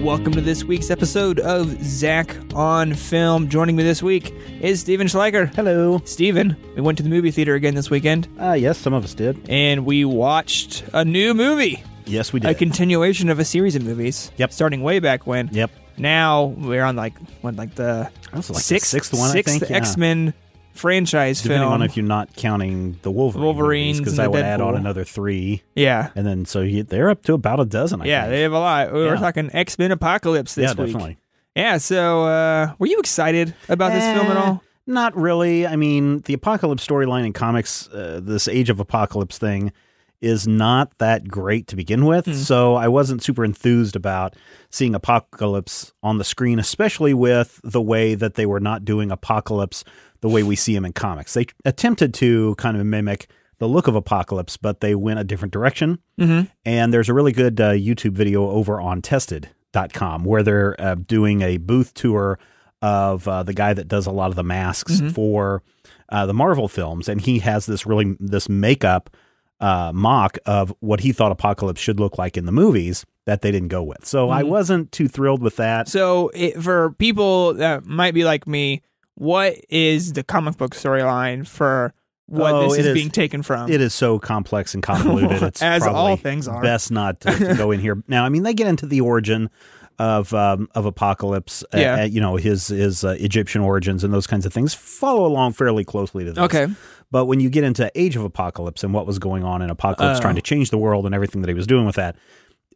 Welcome to this week's episode of Zach on Film. Joining me this week is Steven Schleicher. Hello. Steven, we went to the movie theater again this weekend Uh, yes, some of us did. and we watched a new movie, Yes, we did. a continuation of a series of movies. Yep. Starting way back when. Yep. Now we're on like what like the like the sixth sixth one, I sixth think, yeah. X Men franchise Depending film. on if you're not counting the Wolverine Wolverines because I the would add on another three, yeah. and then so you, they're up to about a dozen. I Yeah, think. they have a lot. We're Yeah. talking X Men Apocalypse this yeah, week. definitely. Yeah, so uh, were you excited about this film at Eh, all? Not really. I mean, the apocalypse storyline in comics, uh, this Age of Apocalypse thing, is not that great to begin with. Hmm. So I wasn't super enthused about seeing Apocalypse on the screen, especially with the way that they were not doing Apocalypse the way we see him in comics. They attempted to kind of mimic the look of Apocalypse, but they went a different direction. Mm-hmm. And there's a really good uh, YouTube video over on tested.com where they're uh, doing a booth tour of uh, the guy that does a lot of the masks for uh, the Marvel films. And he has this really, this makeup uh, mock of what he thought Apocalypse should look like in the movies that they didn't go with. So I wasn't too thrilled with that. So, it, for people that might be like me, what is the comic book storyline for what Oh, this is, is- being taken from? It is so complex and convoluted. It's As all things are. Best not to, to go in here. Now, I mean, they get into the origin of um, of Apocalypse. uh, Yeah. uh, you know his his uh, Egyptian origins and those kinds of things follow along fairly closely to this. Okay. But when you get into Age of Apocalypse and what was going on in Apocalypse Oh. trying to change the world and everything that he was doing with that,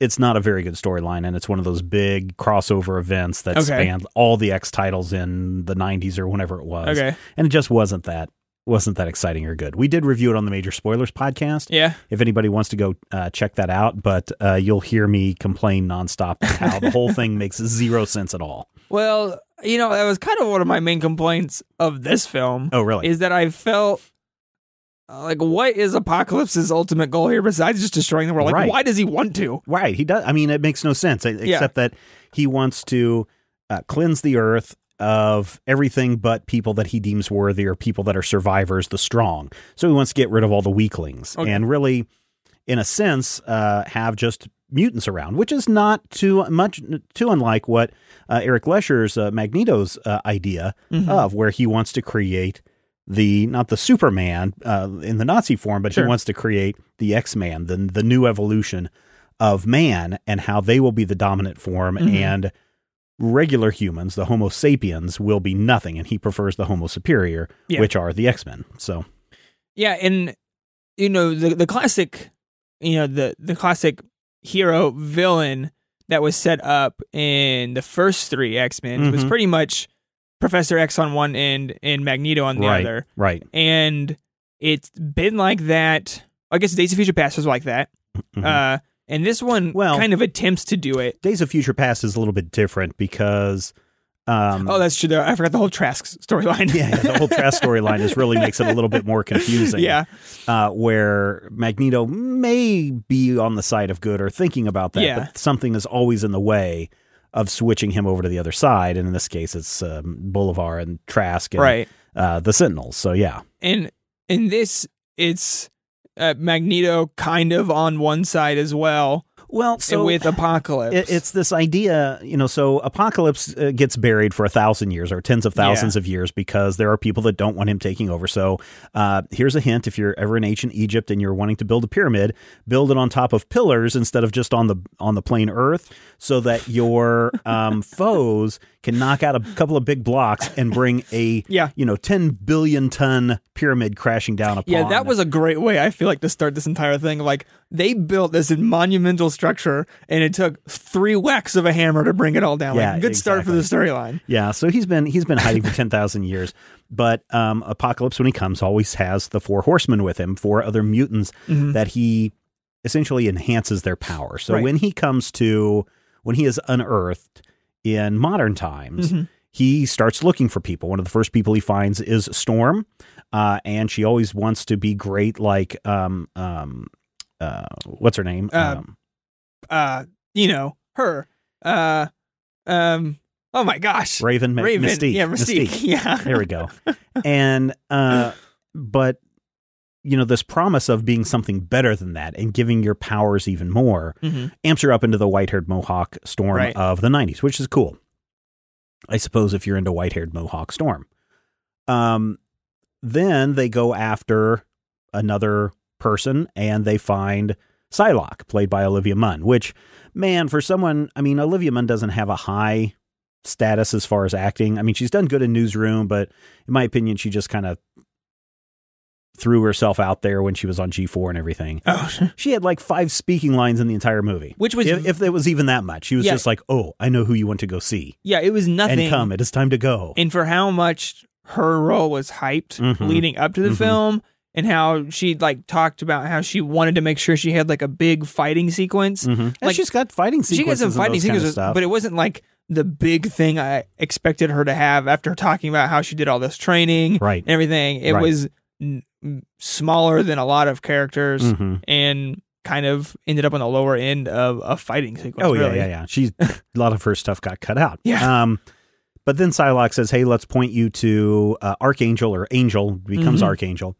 it's not a very good storyline, and it's one of those big crossover events that Okay. spanned all the X titles in the '90s or whenever it was. Okay. and it just wasn't that wasn't that exciting or good. We did review it on the Major Spoilers podcast. yeah. If anybody wants to go uh, check that out, but uh, you'll hear me complain nonstop how the whole thing makes zero sense at all. Well, you know, that was kind of one of my main complaints of this film. Oh, really? Is that I felt like, what is Apocalypse's ultimate goal here besides just destroying the world? Like, Right. why does he want to? Right. He does. I mean, it makes no sense except that he wants to uh, cleanse the earth of everything but people that he deems worthy or people that are survivors, the strong. So he wants to get rid of all the weaklings Okay. and really, in a sense, uh, have just mutants around, which is not too much too unlike what uh, Erik Lehnsherr's uh, Magneto's uh, idea Mm-hmm. of, where he wants to create the not the Superman uh, in the Nazi form, but Sure. he wants to create the X Man, the the new evolution of man, and how they will be the dominant form, Mhm. and regular humans, the Homo sapiens, will be nothing, and he prefers the Homo superior, Yeah. which are the X Men. So Yeah, and you know the the classic, you know the the classic hero villain that was set up in the first three X Men was Mhm. pretty much Professor X on one end and Magneto on the right, other, right, and it's been like that. I guess Days of Future Past was like that, Mhm. uh, and this one Well- kind of attempts to do it. Days of Future Past is a little bit different because. Um, Oh, that's true. though. I forgot the whole Trask storyline. yeah, the whole Trask storyline is really makes it a little bit more confusing. yeah, uh, where Magneto may be on the side of good or thinking about that, Yeah. but something is always in the way of switching him over to the other side. And in this case, it's um, Bolivar and Trask and right. uh, the Sentinels. So yeah, and in this it's uh, magneto kind of on one side as well Well, so with Apocalypse. It, it's this idea, you know. So Apocalypse uh, gets buried for a thousand years or tens of thousands Yeah. of years because there are people that don't want him taking over. So uh, here's a hint: if you're ever in ancient Egypt and you're wanting to build a pyramid, build it on top of pillars instead of just on the on the plain earth, so that your um, foes can knock out a couple of big blocks and bring a Yeah. you know ten billion ton pyramid crashing down upon. yeah, that was a great way, I feel like, to start this entire thing. Like, they built this monumental structure, and it took three whacks of a hammer to bring it all down. Yeah, like, good start for the storyline. Yeah, so he's been he's been hiding for ten thousand years. But um, Apocalypse, when he comes, always has the four horsemen with him, four other mutants that he essentially enhances their power. So Right. when he comes to when he is unearthed in modern times, he starts looking for people. One of the first people he finds is Storm, uh, and she always wants to be great, like um um uh what's her name? Uh, um, Uh, you know, her. Uh, um, oh my gosh. Raven, Raven. Mystique, Yeah, Mystique. Yeah. There we go. and uh but you know this promise of being something better than that and giving your powers even more Mhm. amps her up into the white-haired mohawk storm Right. of the 90s which is cool i suppose if you're into white-haired mohawk storm um then they go after another person and they find Psylocke, played by Olivia Munn, which, man, for someone, I mean, Olivia Munn doesn't have a high status as far as acting. I mean, she's done good in Newsroom, but in my opinion, she just kind of threw herself out there when she was on G4 and everything. Oh, She had like five speaking lines in the entire movie. Which was- if, if it was even that much. She was Yeah. just like, "Oh, I know who you want to go see, yeah, it was nothing. and come. It is time to go." and for how much her role was hyped Mhm. leading up to the Mhm. film and how she like talked about how she wanted to make sure she had like a big fighting sequence Mhm. And like, she's got fighting sequences. she got some fighting those kind of stuff. but it wasn't like the big thing i expected her to have after talking about how she did all this training Right. and everything it Right. was n- smaller than a lot of characters Mhm. and kind of ended up on the lower end of a fighting sequence Oh really. yeah, yeah, yeah. She's a lot of her stuff got cut out. Yeah. Um, but then Psylocke says, "Hey, let's point you to uh, Archangel or Angel becomes Mhm. Archangel."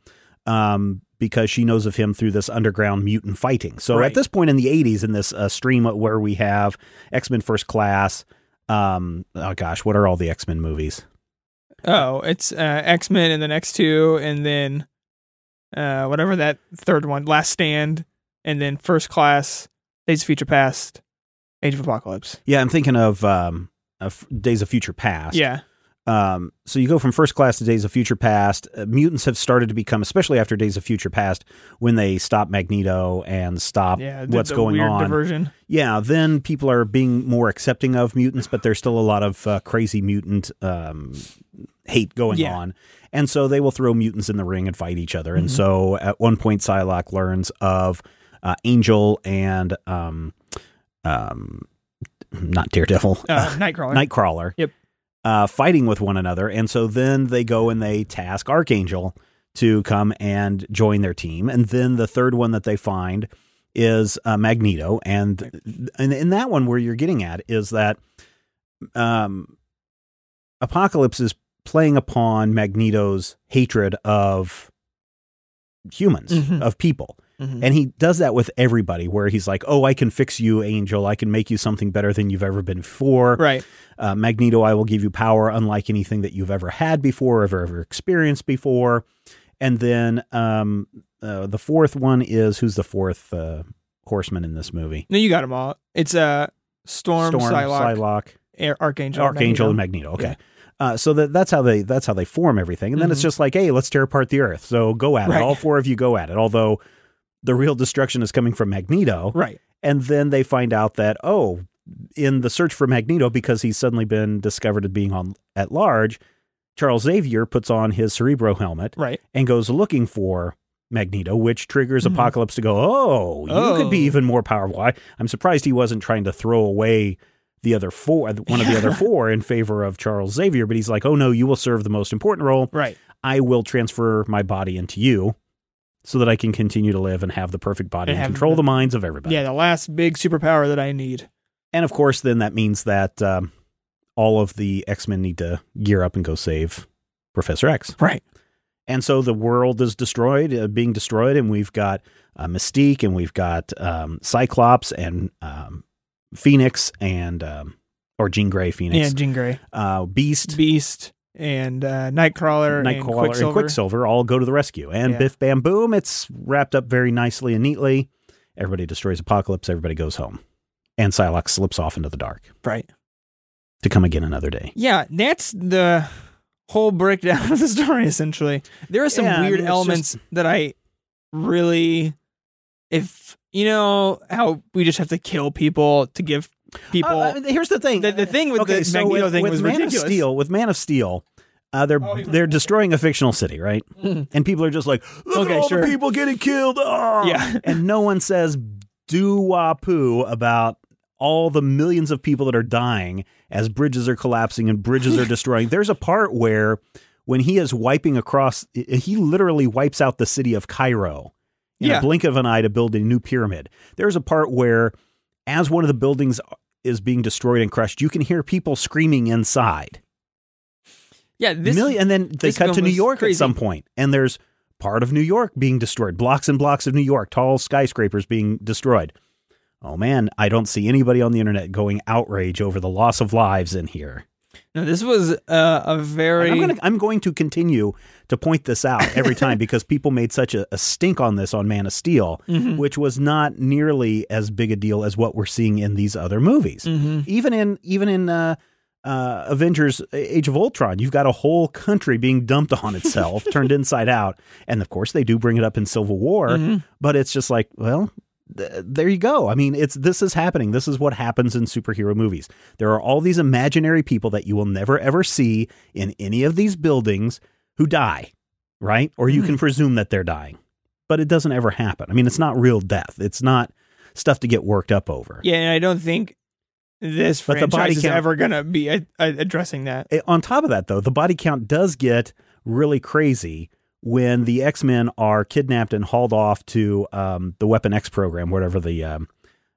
Um, because she knows of him through this underground mutant fighting. So Right. at this point in the 80s, in this uh, stream where we have X Men First Class, um, oh gosh, what are all the X Men movies? Oh, it's uh, X Men in the next two, and then uh, whatever that third one, Last Stand, and then First Class, Days of Future Past, Age of Apocalypse. Yeah, I'm thinking of, um, of Days of Future Past. Yeah, Um, so you go from First Class to Days of Future Past. Uh, mutants have started to become, especially after Days of Future Past, when they stop Magneto and stop yeah. the- what's the going weird on. Diversion. Yeah, then people are being more accepting of mutants, but there's still a lot of uh, crazy mutant um, hate going Yeah. on. And so they will throw mutants in the ring and fight each other. And Mm-hmm. so at one point, Psylocke learns of uh, Angel and um, um, not Daredevil, Uh, Nightcrawler. Nightcrawler. Yep. Uh, fighting with one another. And so then they go and they task Archangel to come and join their team. And then the third one that they find is uh, Magneto. And, and in that one, where you're getting at is that um, Apocalypse is playing upon Magneto's hatred of humans, Mhm. of people. Mhm. And he does that with everybody, where he's like, "Oh, I can fix you, Angel. I can make you something better than you've ever been before." right. Uh, Magneto, I will give you power unlike anything that you've ever had before, or ever experienced before. And then um, uh, the fourth one is who's the fourth uh, horseman in this movie? No, you got them all. It's uh, Storm, Psylocke, Psylocke, Ar- Archangel, Archangel, and Magneto. Magneto. Okay. Yeah. Uh, so that, that's how they that's how they form everything, and then it's Mhm. just like, hey, let's tear apart the Earth. So go at Right. it. All four of you go at it. Although the real destruction is coming from Magneto, Right. And then they find out that, oh, in the search for Magneto, because he's suddenly been discovered as being on at large, Charles Xavier puts on his Cerebro helmet Right. and goes looking for Magneto, which triggers Mhm. Apocalypse to go, oh, you could be Oh. even more powerful. I, I'm surprised he wasn't trying to throw away the other four, one of the other four in favor of Charles Xavier, but he's like, oh no, you will serve the most important role. Right. I will transfer my body into you so that I can continue to live and have the perfect body And and, control the- the minds of everybody. Yeah, the last big superpower that I need. And of course, then that means that um, all of the X Men need to gear up and go save Professor X. Right. And so the world is destroyed, uh, being destroyed, and we've got uh, Mystique, and we've got um, Cyclops, and um, Phoenix, and um, or Jean Grey Phoenix, Yeah, Jean Grey, uh, Beast, Beast, and uh, Nightcrawler, and Quicksilver. and Quicksilver all go to the rescue. And Yeah. Biff Bam Boom, it's wrapped up very nicely and neatly. Everybody destroys Apocalypse. Everybody goes home, and Psylocke slips off into the dark Right. to come again another day. Yeah, that's the whole breakdown of the story. Essentially, there are some Yeah, I weird mean, it's elements that I really, if you know how we just have to kill people to give people. Uh, here's the thing. the, the thing with okay, the so Magneto with, thing with was Man ridiculous. of Steel, with Man of Steel, uh, they're Oh, they're destroying a fictional city, right? And people are just like, look Okay, at all sure. the people getting killed. ah!" Yeah. and no one says doo wah poo about all the millions of people that are dying as bridges are collapsing and bridges are destroying. There's a part where when he is wiping across, he literally wipes out the city of Cairo in Yeah. a blink of an eye to build a new pyramid. There's a part where, as one of the buildings is being destroyed and crushed, you can hear people screaming inside. Yeah, this Million, and then they cut to New York crazy. at some point, and there's part of New York being destroyed, blocks and blocks of New York, tall skyscrapers being destroyed. Oh man, I don't see anybody on the internet going outrage over the loss of lives in here. No, this was uh, a very. I'm, gonna, I'm going to continue to point this out every time because people made such a, a stink on this on Man of Steel, Mhm. which was not nearly as big a deal as what we're seeing in these other movies. Mhm. Even in even in uh, uh, Avengers: Age of Ultron, you've got a whole country being dumped on itself, turned inside out, and of course they do bring it up in Civil War, Mhm. but it's just like, well. Th- There you go. I mean, it's this is happening. This is what happens in superhero movies. There are all these imaginary people that you will never ever see in any of these buildings who die, right? Or you can presume that they're dying, but it doesn't ever happen. I mean, it's not real death. It's not stuff to get worked up over. Yeah, and I don't think this But the franchise body is count- ever gonna be uh, uh, addressing that. Eh, On top of that, though, the body count does get really crazy when the X Men are kidnapped and hauled off to um, the Weapon X program, whatever the um,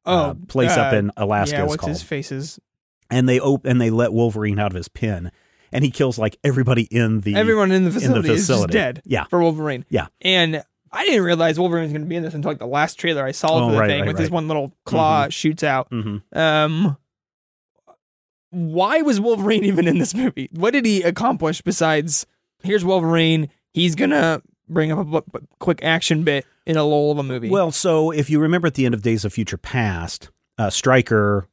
uh, place up uh, in Alaska yeah, is what's called. his faces? and they op- and they let Wolverine out of his pen, and he kills like everybody in the Everyone in the facility, is just facility. dead. Yeah. for Wolverine. Yeah. and I didn't realize Wolverine was going to be in this until like the last trailer I saw Oh, for the right, thing right, with his one little claw shoots out. hmm Um, why was Wolverine even in this movie? What did he accomplish besides here's Wolverine? He's gonna bring up a bu- quick action bit in a lull of a movie. Well, so if you remember at the end of Days of Future Past, uh, Stryker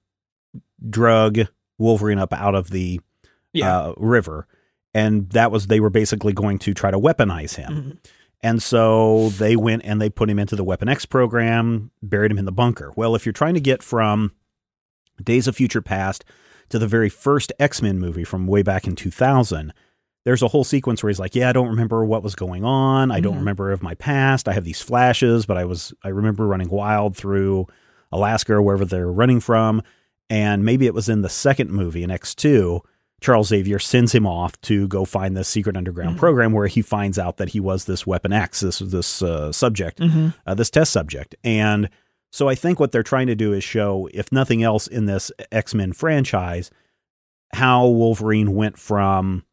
drug Wolverine up out of the yeah, uh, river, and that was they were basically going to try to weaponize him. Mhm. And so they went and they put him into the Weapon X program, buried him in the bunker. Well, if you're trying to get from Days of Future Past to the very first X Men movie from way back in 2000, there's a whole sequence where he's like, "Yeah, I don't remember what was going on. I don't Mhm. remember of my past. I have these flashes, but I was I remember running wild through Alaska or wherever they're running from." And maybe it was in the second movie in X2, Charles Xavier sends him off to go find this secret underground Mhm. program where he finds out that he was this Weapon X, this this uh, subject, Mhm. uh, this test subject. And so I think what they're trying to do is show, if nothing else, in this X Men franchise, how Wolverine went from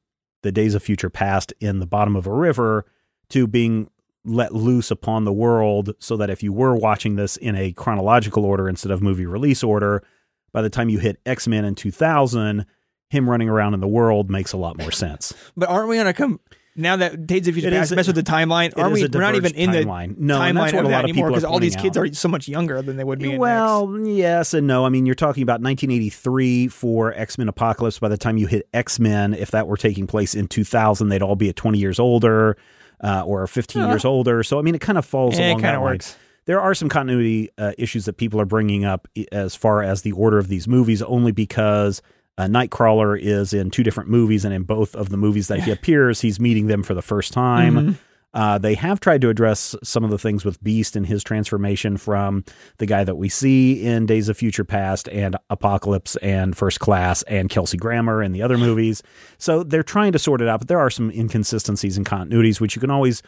the Days of Future Past in the bottom of a river to being let loose upon the world, so that if you were watching this in a chronological order instead of movie release order, by the time you hit X Men in 2000, him running around in the world makes a lot more sense. but aren't we gonna come now that Days of Future Past mess with the timeline? Aren't we? We're not even in the timeline. No, timeline that's what of a that lot of anymore people are because all these kids out. are so much younger than they would be. in Well, yes and no. I mean, you're talking about 1983 for X Men Apocalypse. By the time you hit X Men, if that were taking place in 2000, they'd all be at 20 years older uh, or 15 Huh. years older. So, I mean, it kind of falls. Eh, along it kind that of line. works. There are some continuity uh, issues that people are bringing up as far as the order of these movies, only because uh, Nightcrawler is in two different movies, and in both of the movies that he appears, he's meeting them for the first time. Mhm. Uh, they have tried to address some of the things with Beast and his transformation from the guy that we see in Days of Future Past and Apocalypse and First Class and Kelsey Grammer and the other movies. So they're trying to sort it out, but there are some inconsistencies and continuities, which you can always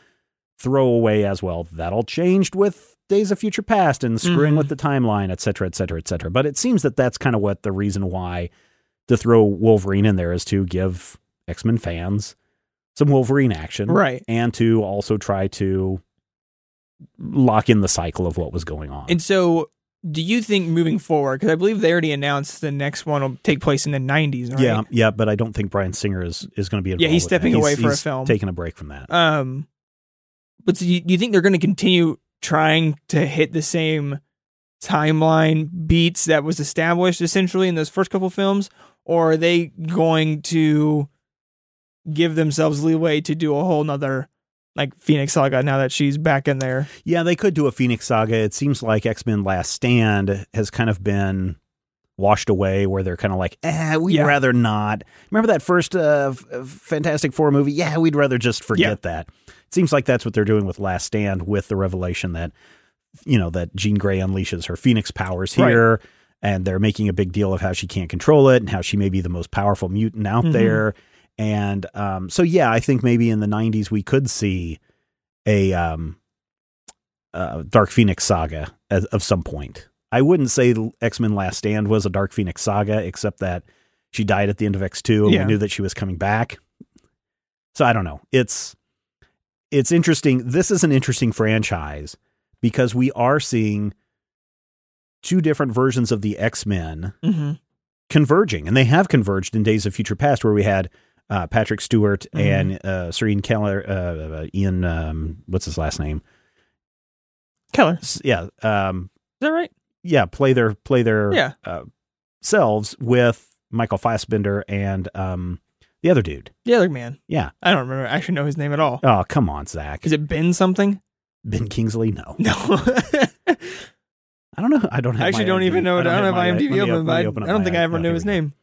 throw away as well. That all changed with Days of Future Past and screwing Mhm. with the timeline, et cetera, et cetera, et cetera. But it seems that that's kind of what the reason why to throw Wolverine in there is to give X Men fans some Wolverine action, Right. and to also try to lock in the cycle of what was going on. And so, do you think moving forward, because I believe they already announced the next one will take place in the 90s, right? Yeah, yeah, but I don't think Bryan Singer is is going to be. Yeah, he's involved with that. stepping away for a film. taking a break from that. Um, but do you, do you think they're going to continue trying to hit the same timeline beats that was established essentially in those first couple films, or are they going to give themselves leeway to do a whole nother like Phoenix Saga now that she's back in there? Yeah, they could do a Phoenix Saga. It seems like X Men Last Stand has kind of been washed away, where they're kind of like, eh, we'd Yeah. rather not. Remember that first uh, F- Fantastic Four movie? Yeah, we'd rather just forget Yeah. that. It seems like that's what they're doing with Last Stand, with the revelation that you know that Jean Grey unleashes her Phoenix powers Right. And they're making a big deal of how she can't control it and how she may be the most powerful mutant out Mhm. there. And um, so, yeah, I think maybe in the 90s we could see a um, uh, Dark Phoenix saga as, of some point. I wouldn't say X Men Last Stand was a Dark Phoenix saga, except that she died at the end of X two, and Yeah. we knew that she was coming back. So I don't know. It's it's interesting. This is an interesting franchise because we are seeing two different versions of the X Men Mm-hmm. converging, and they have converged in Days of Future Past, where we had uh, Patrick Stewart Mhm. and uh, Serene Keller, uh, uh, Ian, um, what's his last name? Keller, Yeah, um, Is that right? yeah, play their play their Yeah. uh, selves with Michael Fassbender and um, the other dude. The other man. Yeah. I don't remember. I actually know his name at all. Oh, come on, Zach. Is it Ben something? Ben Kingsley? No, No. I don't know. I don't have. I actually don't even know. I don't have my- IMDb open, but I, open I don't think I ever knew his name.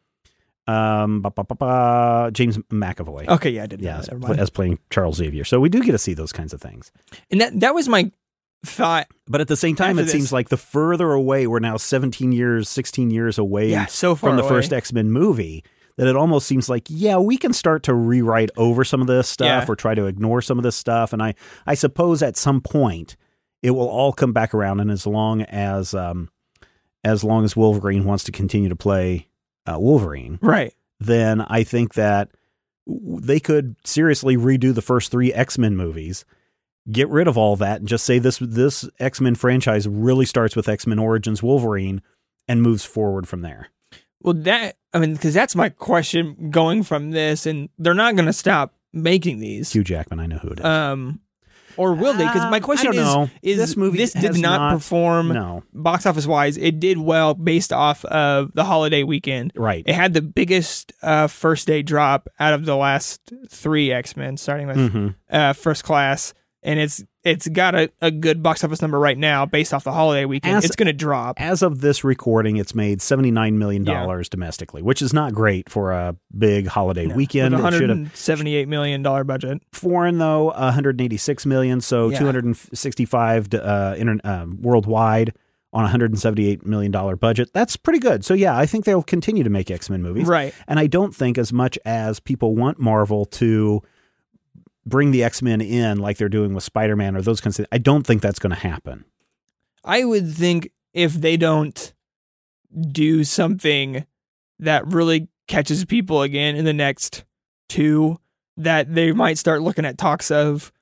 Um, ba, ba, ba, ba, James McAvoy. Okay, yeah, I did. know yeah, that. as, Never pl- mind. as playing Charles Xavier. So we do get to see those kinds of things. And that that was my thought. But at the same time, it this- seems like the further away we're now, seventeen years, sixteen years away Yeah, so far from the away. first X Men movie, that it almost seems like, yeah, we can start to rewrite over some of this stuff Yeah. or try to ignore some of this stuff. And I, I suppose at some point it will all come back around. And as long as, um, as long as Wolverine wants to continue to play uh, Wolverine, Right. then I think that they could seriously redo the first three X Men movies, get rid of all that, and just say this this X Men franchise really starts with X Men Origins Wolverine and moves forward from there. Well, that I mean, because that's my question going from this, and they're not going to stop making these. Hugh Jackman, I know who it is. Um, or will they? Because my Um, question is, know. is This movie this did has not, not- perform no, box office wise. It did well based off of the holiday weekend. right. It had the biggest uh, first day drop out of the last three X Men, starting with Mhm. uh, First Class, and it's it's got a, a good box office number right now based off the holiday weekend. As- it's going to drop. As of this recording, it's made seventy nine million dollars domestically, which is not great for a big holiday No, weekend. It should have hundred seventy-eight million dollar budget. foreign though 186 million so Yeah. 265 uh, inter- um, worldwide on a 178 million dollar budget that's pretty good so yeah i think they'll continue to make x-men movies Right. and i don't think as much as people want marvel to bring the x-men in like they're doing with spider-man or those kinds of i don't think that's going to happen I would think if they don't do something that really catches people again in the next two, that they might start looking at talks of,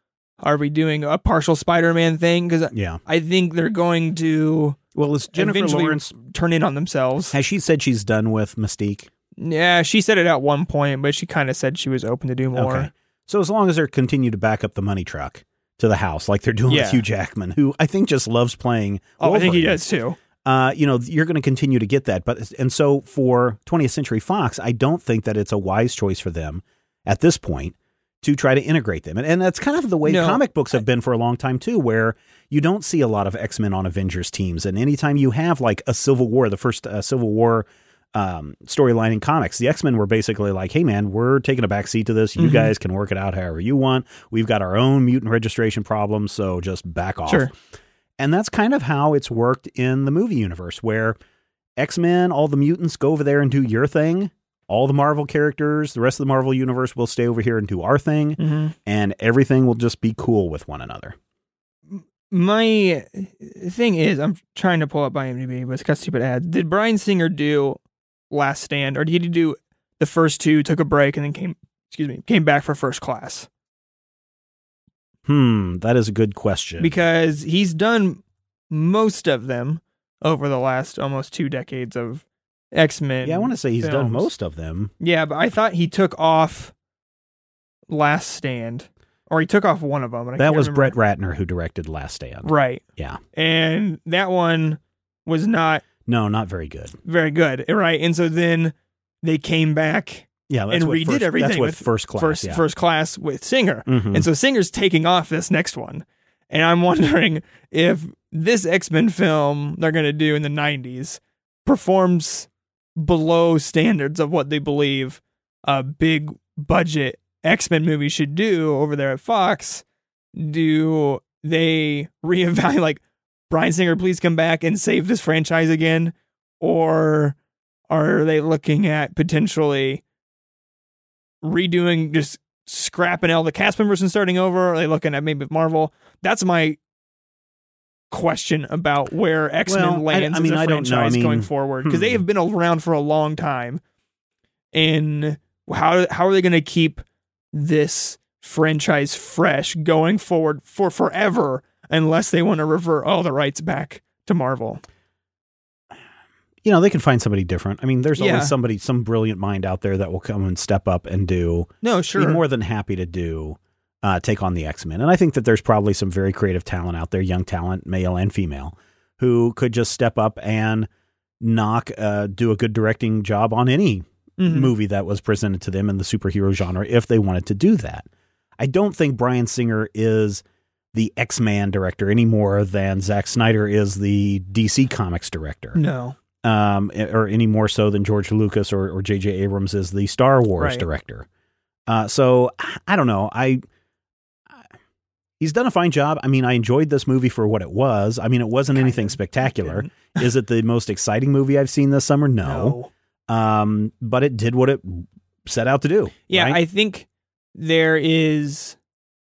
are we doing a partial Spider-Man thing? Because yeah I think they're going to well is jennifer lawrence turn in on themselves. has she said she's done with mystique Yeah, she said it at one point, but she kind of said she was open to do more. Okay. So as long as they're continue to back up the money truck to the house, like they're doing Yeah. with Hugh Jackman, who I think just loves playing. Oh, I think he does too. Uh, you know, you're going to continue to get that, but and so for 20th Century Fox, I don't think that it's a wise choice for them at this point to try to integrate them, and, and that's kind of the way No. comic books have been for a long time too, where you don't see a lot of X Men on Avengers teams, and anytime you have like a Civil War, the first uh, Civil War um, storyline in comics. The X Men were basically like, "Hey, man, we're taking a back seat to this. You Mhm. guys can work it out however you want. We've got our own mutant registration problems, so just back off." Sure. And that's kind of how it's worked in the movie universe, where X Men, all the mutants go over there and do your thing. All the Marvel characters, the rest of the Marvel universe will stay over here and do our thing, hmm and everything will just be cool with one another. My thing is, I'm trying to pull up IMDb, but it's got stupid ads. Did Bryan Singer do Last Stand, or did he do the first two, took a break, and then came excuse me, came back for first class Hmm, that is a good question. because he's done most of them over the last almost two decades of X Men. yeah, I want to say he's done most of them. Yeah, but I thought he took off Last Stand, or he took off one of them. That was remember. Brett Ratner who directed Last Stand. Right, Yeah. and that one was not No, not very good. very good. Right, and so then they came back Yeah, that's and what redid first, everything with first class. first yeah. first class with Singer. Mhm. And so Singer's taking off this next one. And I'm wondering if this X Men film they're going to do in the 90s performs below standards of what they believe a big budget X Men movie should do over there at Fox. Do they reevaluate, like, Bryan Singer, please come back and save this franchise again? Or are they looking at potentially redoing just scrapping all the cast members and starting over? Are they looking at maybe Marvel? That's my question about where X Men Well, lands I mean, as a I know. I franchise going forward because they hmm. have been around for a long time. And how how are they going to keep this franchise fresh going forward for forever unless they want to revert all the rights back to Marvel? you know, they can find somebody different. I mean, there's Yeah. always somebody, some brilliant mind out there that will come and step up and do. No, Be sure. more than happy to do. Uh, take on the X Men, and I think that there's probably some very creative talent out there, young talent, male and female, who could just step up and knock, uh, do a good directing job on any Mhm. movie that was presented to them in the superhero genre if they wanted to do that. I don't think Bryan Singer is the X Man director any more than Zack Snyder is the DC Comics director, No. um, or any more so than George Lucas or, or J.J. Abrams is the Star Wars Right. director. Uh, so I don't know. I he's done a fine job. I mean, I enjoyed this movie for what it was. I mean, it wasn't anything Kind of. spectacular. Is it the most exciting movie I've seen this summer? No. Um, but it did what it set out to do. Yeah, right? I think there is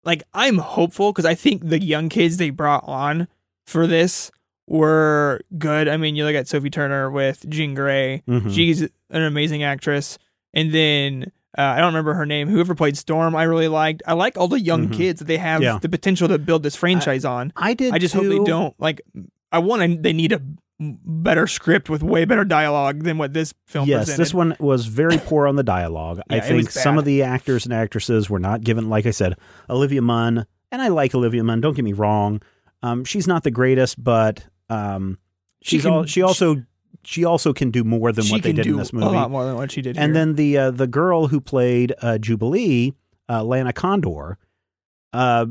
like I'm hopeful because I think the young kids they brought on for this were good. I mean, you look at Sophie Turner with Jean Grey; Mhm. she's an amazing actress, and then. Uh, I don't remember her name. Whoever played Storm, I really liked. I like all the young Mhm. kids that they have Yeah. the potential to build this franchise on. I did. I just hope they don't like. I want. They need a better script with way better dialogue than what this film Yes, presented. this one was very poor on the dialogue. I Yeah, it think some of the actors and actresses were not given, like I said, Olivia Munn, and I like Olivia Munn. Don't get me wrong; um, she's not the greatest, but um, She she's can- all, she also she also can do more than what they did in this movie. a lot more than what she did. And here. then the uh, the girl who played uh, Jubilee, uh, Lana Condor, uh,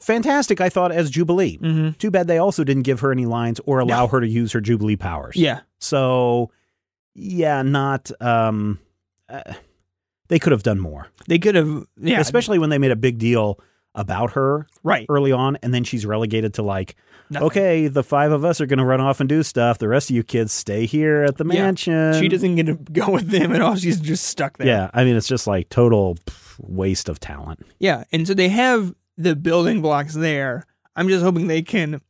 fantastic. I thought as Jubilee. Mhm. Too bad they also didn't give her any lines or allow No. her to use her Jubilee powers. yeah, So, yeah, not. Um, uh, they could have done more, they could have. Yeah, especially when they made a big deal about her right. early on, and then she's relegated to like, Nothing. okay, the five of us are going to run off and do stuff. The rest of you kids stay here at the Yeah. mansion. She doesn't get to go with them at all. She's just stuck there. Yeah, I mean, it's just like total waste of talent. Yeah. And so they have the building blocks there. I'm just hoping they can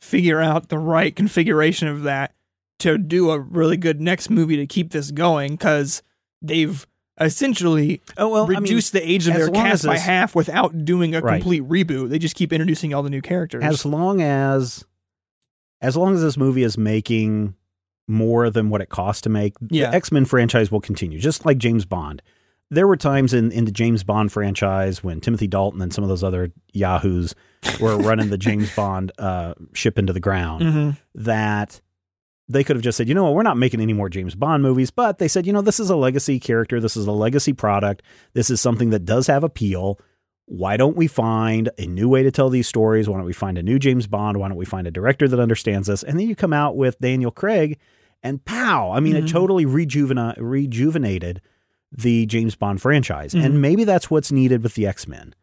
figure out the right configuration of that to do a really good next movie to keep this going because they've essentially Oh well, reduced the age of their cast by half without doing a Right. complete reboot. They just keep introducing all the new characters. as long as as long as this movie is making more than what it costs to make, Yeah. the X Men franchise will continue, just like James Bond. There were times in, in the James Bond franchise when Timothy Dalton and some of those other yahoos were running the James Bond uh, ship into the ground Mhm. that they could have just said, you know what, we're not making any more James Bond movies, but they said, you know, this is a legacy character, this is a legacy product, this is something that does have appeal. Why don't we find a new way to tell these stories? Why don't we find a new James Bond? Why don't we find a director that understands this? And then you come out with Daniel Craig, and pow! I mean, it Mhm. totally rejuvena- rejuvenated the James Bond franchise. Mhm. And maybe that's what's needed with the X Men,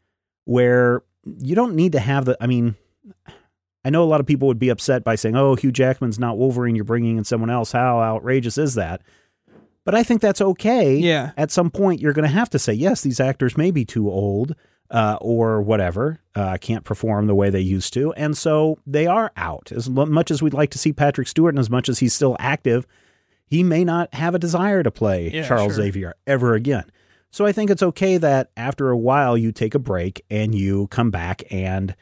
where you don't need to have the. I mean, I know a lot of people would be upset by saying, "Oh, Hugh Jackman's not Wolverine; you're bringing in someone else." How outrageous is that? But I think that's okay. Yeah. At some point, you're going to have to say, "Yes, these actors may be too old, uh, or whatever, uh, can't perform the way they used to," and so they are out. As much as we'd like to see Patrick Stewart, and as much as he's still active, he may not have a desire to play Yeah, Charles sure. Xavier ever again. So I think it's okay that after a while you take a break and you come back and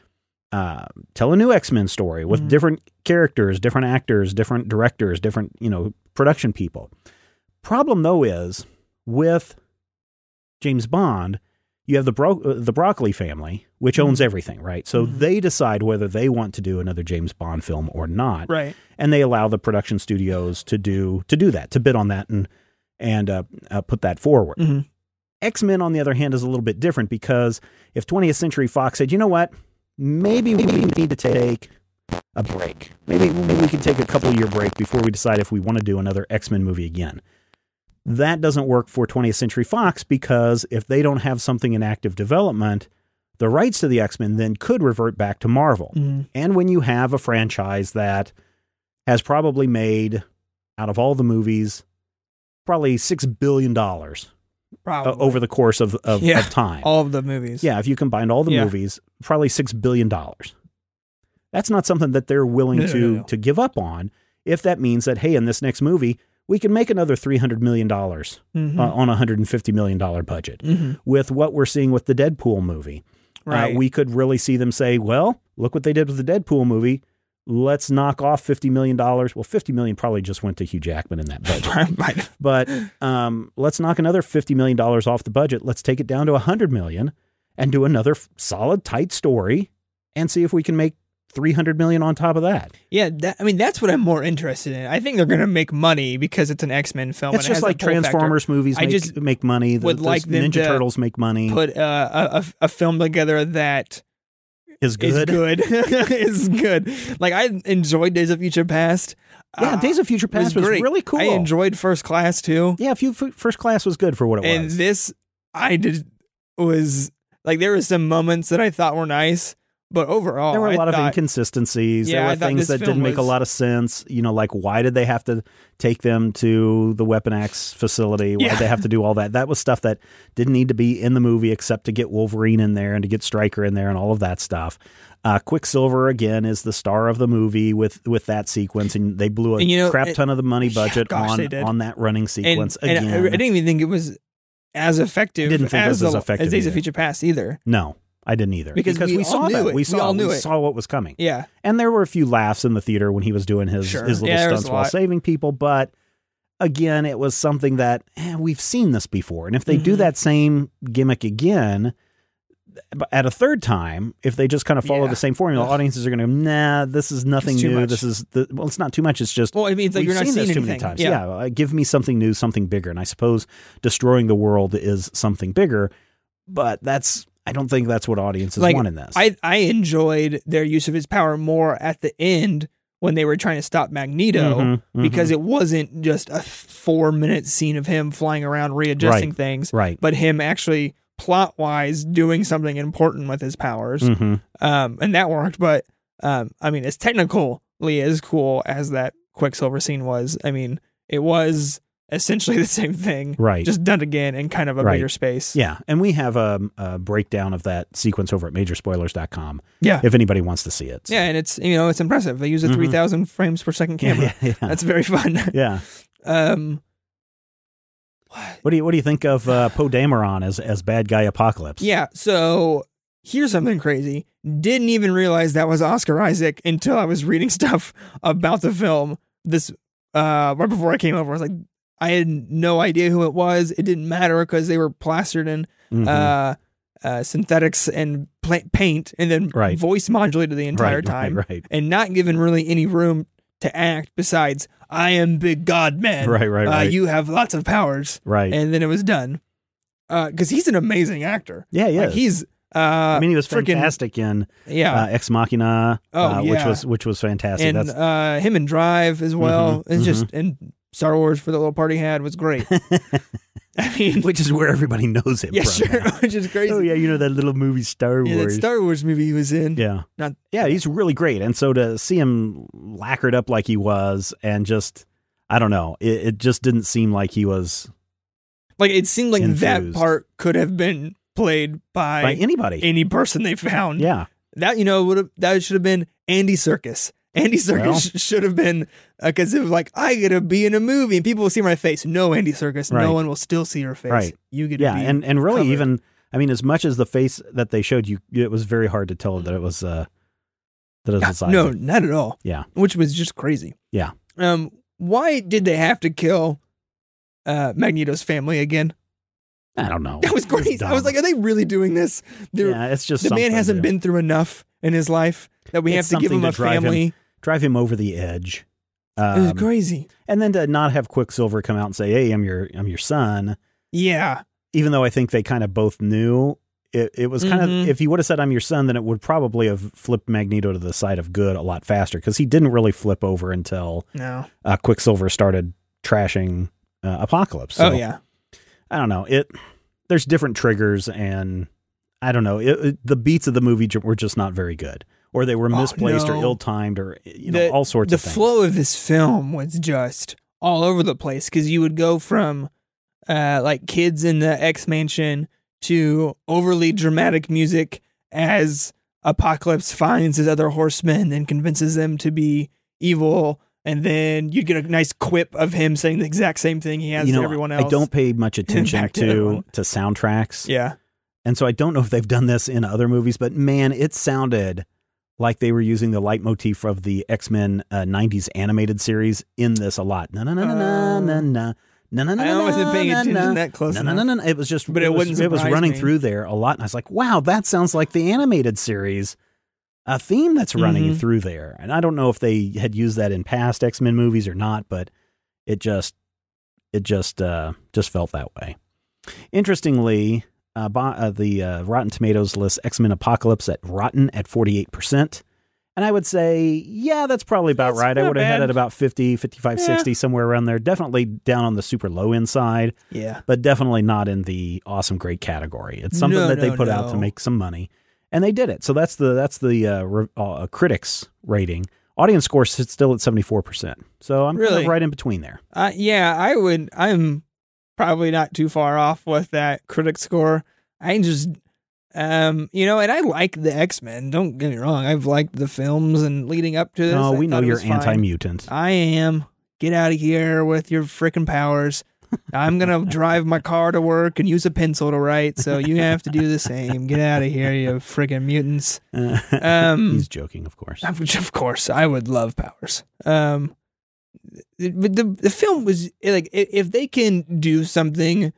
uh, tell a new X Men story with Mhm. different characters, different actors, different directors, different you know production people. Problem though is with James Bond, you have the bro- uh, the Broccoli family, which owns everything, right? So Mhm. they decide whether they want to do another James Bond film or not Right. and they allow the production studios to do to do that to bid on that and and uh, uh, put that forward. hmm X Men, on the other hand, is a little bit different because if 20th Century Fox said, you know what, maybe we need to take a break. Maybe maybe we can take a couple year break before we decide if we want to do another X Men movie again. That doesn't work for 20th Century Fox because if they don't have something in active development, the rights to the X Men then could revert back to Marvel. hmm And when you have a franchise that has probably made, out of all the movies, probably $6 billion uh, Probably. over the course of, of, Yeah. of time. all of the movies. yeah, if you combined all the Yeah. movies, probably $6 billion. That's not something that they're willing no, to, no, no. to give up on if that means that, hey, in this next movie, we can make another $300 million uh, Mhm. on a $150 million budget. Mhm. With what we're seeing with the Deadpool movie, Right. uh, we could really see them say, well, look what they did with the Deadpool movie. Let's knock off $50 million. Well, 50 million probably just went to Hugh Jackman in that budget. But um, let's knock another $50 million off the budget. Let's take it down to 100 million and do another solid, tight story and see if we can make 300 million on top of that. Yeah, that, I mean that's what I'm more interested in. I think they're gonna make money because it's an X Men film. It's and it just has like. Transformers movies I just make money. The, would like Ninja Turtles make money. Put uh, a, a film together that is good. is good. is good. Like I enjoyed Days of Future Past. Yeah, Uh, Days of Future it was Past was, really cool. I enjoyed First Class too. Yeah, Few- First Class was good for what it and was. this I did was like there were some moments that I thought were nice, but overall there were a I lot of thought- inconsistencies. Yeah, there were things that didn't make a lot of sense. You know, like why did they have to take them to the Weapon X facility? Why Yeah. did they have to do all that? That was stuff that didn't need to be in the movie except to get Wolverine in there and to get Stryker in there and all of that stuff. Uh, Quicksilver again is the star of the movie with with that sequence, and they blew a And, you know, crap it- ton of the money Yeah, budget gosh, on on that running sequence and again. I, I didn't even think it was as effective. Didn't think it as was as effective as Days of. Future Past either. no, I didn't either Because we all saw that. it. We We saw all knew we it. saw what was coming. Yeah, And there were a few laughs in the theater when he was doing his Sure. his little Yeah, stunts while saving people. But again, it was something that eh, we've seen this before. And if they do Mhm. that same gimmick again at a third time, if they just kind of follow Yeah. the same formula, Ugh. audiences are going to, nah, this is nothing new. much. This is the well, it's not too much. It's just well, it means we've you're not seen seeing this too many times. Yeah. Yeah, uh, give me something new, something bigger. And I suppose destroying the world is something bigger, but that's I don't think that's what audiences Like, want in this. I I enjoyed their use of his power more at the end when they were trying to stop Magneto Mhm, mhm. because it wasn't just a four minute scene of him flying around readjusting Right. things, right. but him actually plot wise doing something important with his powers. hmm Um, and that worked. But um, I mean, as technically as cool as that Quicksilver scene was, I mean, it was essentially the same thing, Right. just done again in kind of a Right. bigger space. Yeah, and we have a, a breakdown of that sequence over at majorspoilers.com Yeah. if anybody wants to see it. Yeah, and it's you know it's impressive. They use a Mhm. three thousand frames per second camera. Yeah, yeah, That's very fun. yeah. um, What do you what do you think of uh, Poe Dameron as as bad guy Apocalypse? yeah. So here's something crazy. Didn't even realize that was Oscar Isaac until I was reading stuff about the film. This uh, right before I came over, I was like, I had no idea who it was. It didn't matter because they were plastered in Mhm. uh, uh, synthetics and pla- paint, and then Right. voice modulated the entire right, time, Right, right, and not given really any room to act. Besides, I am big God man. right, right, Uh, right. you have lots of powers, right. and then it was done. Because he's an amazing actor. yeah, yeah. Like he's. Uh, I mean, he was freaking- fantastic in Yeah. uh, Ex Machina, Oh, uh, which was which was fantastic. and That's uh, him and Drive as well. Mhm, It's just and Star Wars for the little party had was great. I mean, which is where everybody knows him. yeah, from sure, which is crazy. Oh yeah, you know that little movie Star Wars. Yeah, that. Star Wars movie he was in. yeah, Not yeah, he's really great. And so to see him lacquered up like he was, and just I don't know, it, it just didn't seem like he was like it seemed like that part could have been played by, by anybody. any person they found. yeah, That you know would have that should have been Andy Serkis. Andy Serkis Well- sh- should have been because it was like I get to be in a movie and people will see my face. No, Andy Serkis, Right. no one will still see your face. Right. You get Yeah, and and really covered. even I mean, as much as the face that they showed you, it was very hard to tell that it was uh that it was Isaac. no, not at all. Yeah. which was just crazy. Yeah. Um, why did they have to kill uh Magneto's family again? I don't know. That was It was crazy. I was like, are they really doing this? They're- yeah, it's just the man hasn't been through enough in his life that we It's have to give him a drive him family. Drive him over the edge. it was Um, crazy. and then to not have Quicksilver come out and say, "Hey, I'm your I'm your son," Yeah. even though I think they kind of both knew. It, it was kind Mhm. of if he would have said I'm your son, then it would probably have flipped Magneto to the side of good a lot faster because he didn't really flip over until No. uh, Quicksilver started trashing uh, Apocalypse. So, oh yeah. I don't know. It there's different triggers, and I don't know. It, it- the beats of the movie were just not very good, or they were Oh, misplaced or ill timed, or you know The- all sorts the of things. The flow of this film was just all over the place because you would go from uh, like kids in the X Mansion to overly dramatic music as Apocalypse finds his other horsemen and convinces them to be evil. And then you'd get a nice quip of him saying the exact same thing he has you know, to everyone else. I don't pay much attention to to soundtracks, Yeah. and so I don't know if they've done this in other movies. But man, it sounded like they were using the leitmotif of the X Men uh, '90s animated series in this a lot. Na na na na na na na. Na, na, na, I wasn't paying attention that close No, no, no, no. It was just, But it was, wouldn't it was running me. through there a lot, and I was like, "Wow, that sounds like the animated series, a theme that's running Mhm. through there." And I don't know if they had used that in past X Men movies or not, but it just, it just, uh, just felt that way. Interestingly, uh, uh, the uh, Rotten Tomatoes lists X Men Apocalypse at rotten at forty eight percent. And I would say, yeah, that's probably about That's right. I would have had it about 50, 55, Yeah. 60, somewhere around there. Definitely down on the super low end side Yeah. but definitely not in the awesome great category. It's something No, that they no, put out to make some money, and they did it. So that's the that's the uh, re- uh, critics rating. Audience score sits still at seventy four percent. So I'm kind Really? of right in between there. Uh, yeah, I would. I'm probably not too far off with that critic score. I just, um, you know, and I like the X Men. Don't get me wrong. I've liked the films and leading up to this. Oh, I we know you're anti mutant. I am. Get out of here with your freaking powers. I'm gonna drive my car to work and use a pencil to write. So you have to do the same. Get out of here, you freaking mutants. Um, He's joking, of course. which of course I would love powers. Um, but the the film was like if they can do something